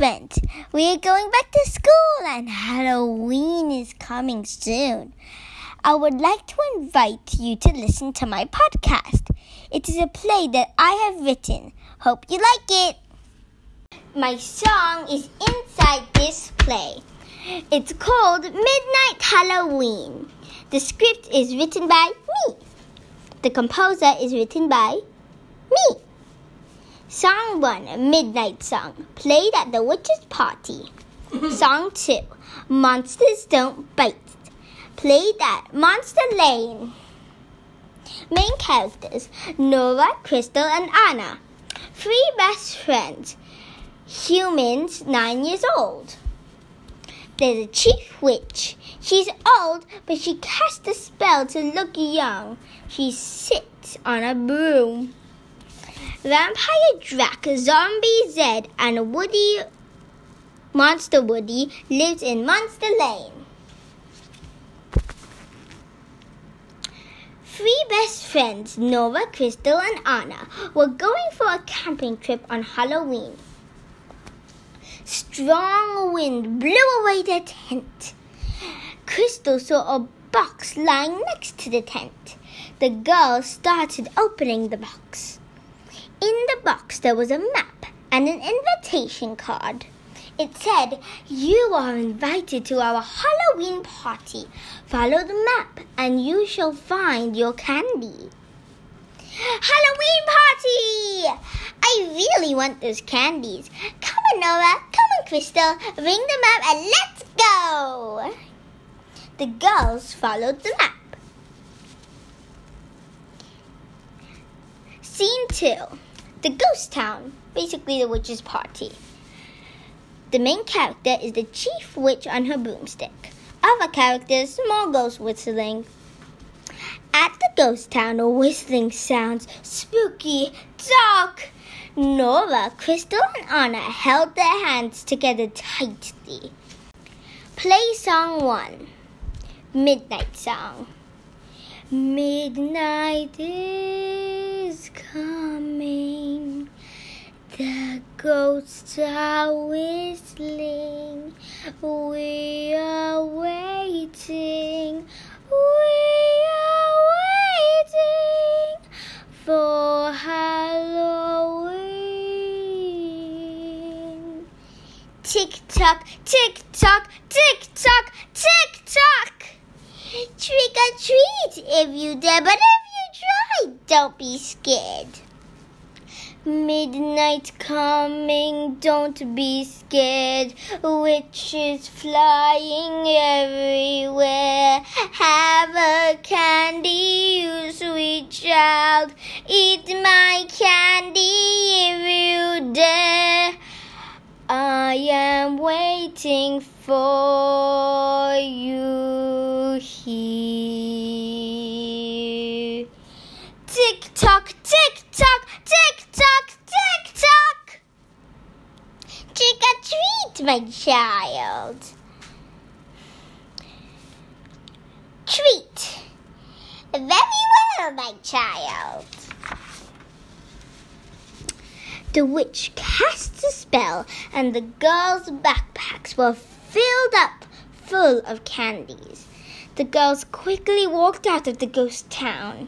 friends, we are going back to school and Halloween is coming soon. I would like to invite you to listen to my podcast. It is a play that I have written. Hope you like it. My song is inside this play. It's called Midnight Halloween. The script is written by me. The composer is written by. Song 1 Midnight Song, played at the witch's party. Song 2 Monsters Don't Bite, played at Monster Lane. Main characters Nora, Crystal, and Anna. Three best friends. Humans 9 years old. There's a chief witch. She's old, but she casts a spell to look young. She sits on a broom. Vampire Drak, Zombie Zed, and Woody Monster Woody lives in Monster Lane. Three best friends, Nora, Crystal, and Anna, were going for a camping trip on Halloween. Strong wind blew away their tent. Crystal saw a box lying next to the tent. The girls started opening the box. In the box, there was a map and an invitation card. It said, You are invited to our Halloween party. Follow the map and you shall find your candy. Halloween party! I really want those candies. Come on, Nora. Come on, Crystal. Ring the map and let's go! The girls followed the map. Scene 2 the ghost town, basically the witch's party. The main character is the chief witch on her broomstick. Other characters, small ghosts whistling. At the ghost town, a whistling sounds spooky, dark. Nora, Crystal, and Anna held their hands together tightly. Play song one Midnight Song. Midnight is coming. The ghosts are whistling. We are waiting. We are waiting for Halloween. Tick tock, tick tock, tick tock, tick tock. Trick or treat if you dare, but if you try, don't be scared. Midnight coming, don't be scared. Witches flying everywhere. Have a candy, you sweet child. Eat my candy if you dare. I am waiting for you here. My child. Treat. Very well, my child. The witch cast a spell, and the girls' backpacks were filled up full of candies. The girls quickly walked out of the ghost town.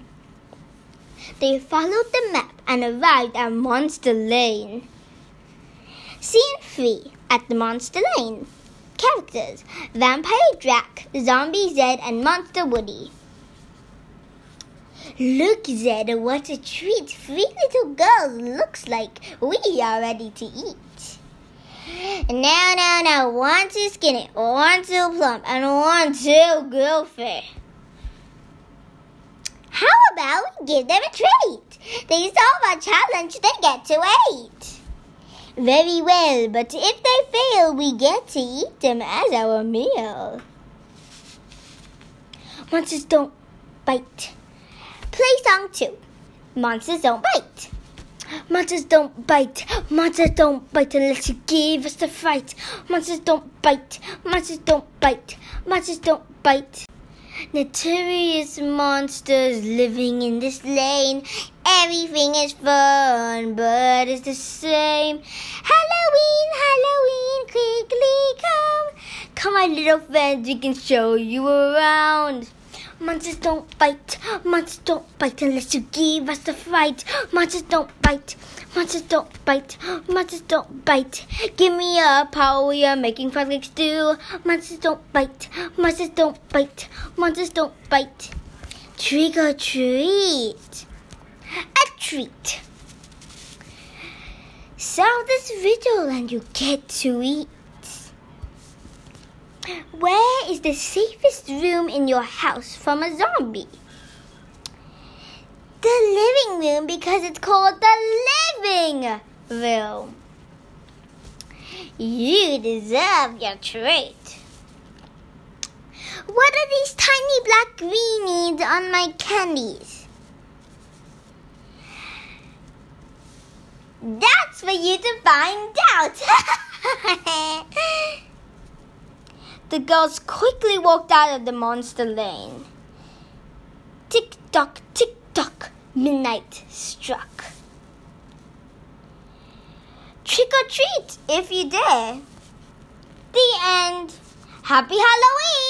They followed the map and arrived at Monster Lane. Scene 3 at the Monster Lane. Characters Vampire Drak, Zombie Zed, and Monster Woody. Look, Zed, what a treat. Three little girls looks like we are ready to eat. Now, now, now, one too skinny, one too plump, and one too goofy. How about we give them a treat? They solve our challenge, they get to eat. Very well, but if they fail, we get to eat them as our meal. Monsters don't bite. Play song two. Monsters don't bite. Monsters don't bite. Monsters don't bite unless you give us a fight. Monsters don't bite. Monsters don't bite. Monsters don't bite. Notorious monsters living in this lane. Everything is fun, but it's the same. Halloween, Halloween. Quickly come. Come, my little friends, we can show you around. Monsters don't bite, monsters don't bite unless you give us a fight. Monsters don't bite, monsters don't bite, monsters don't bite. Give me a power, we are making fun like stew. Monsters don't bite, monsters don't bite, monsters don't bite. Trick or treat, treat. Solve this riddle and you get to eat. Where is the safest room in your house from a zombie? The living room because it's called the living room. You deserve your treat. What are these tiny black greenies on my candies? That's for you to find out. The girls quickly walked out of the monster lane. Tick tock, tick tock, midnight struck. Trick or treat if you dare. The end. Happy Halloween!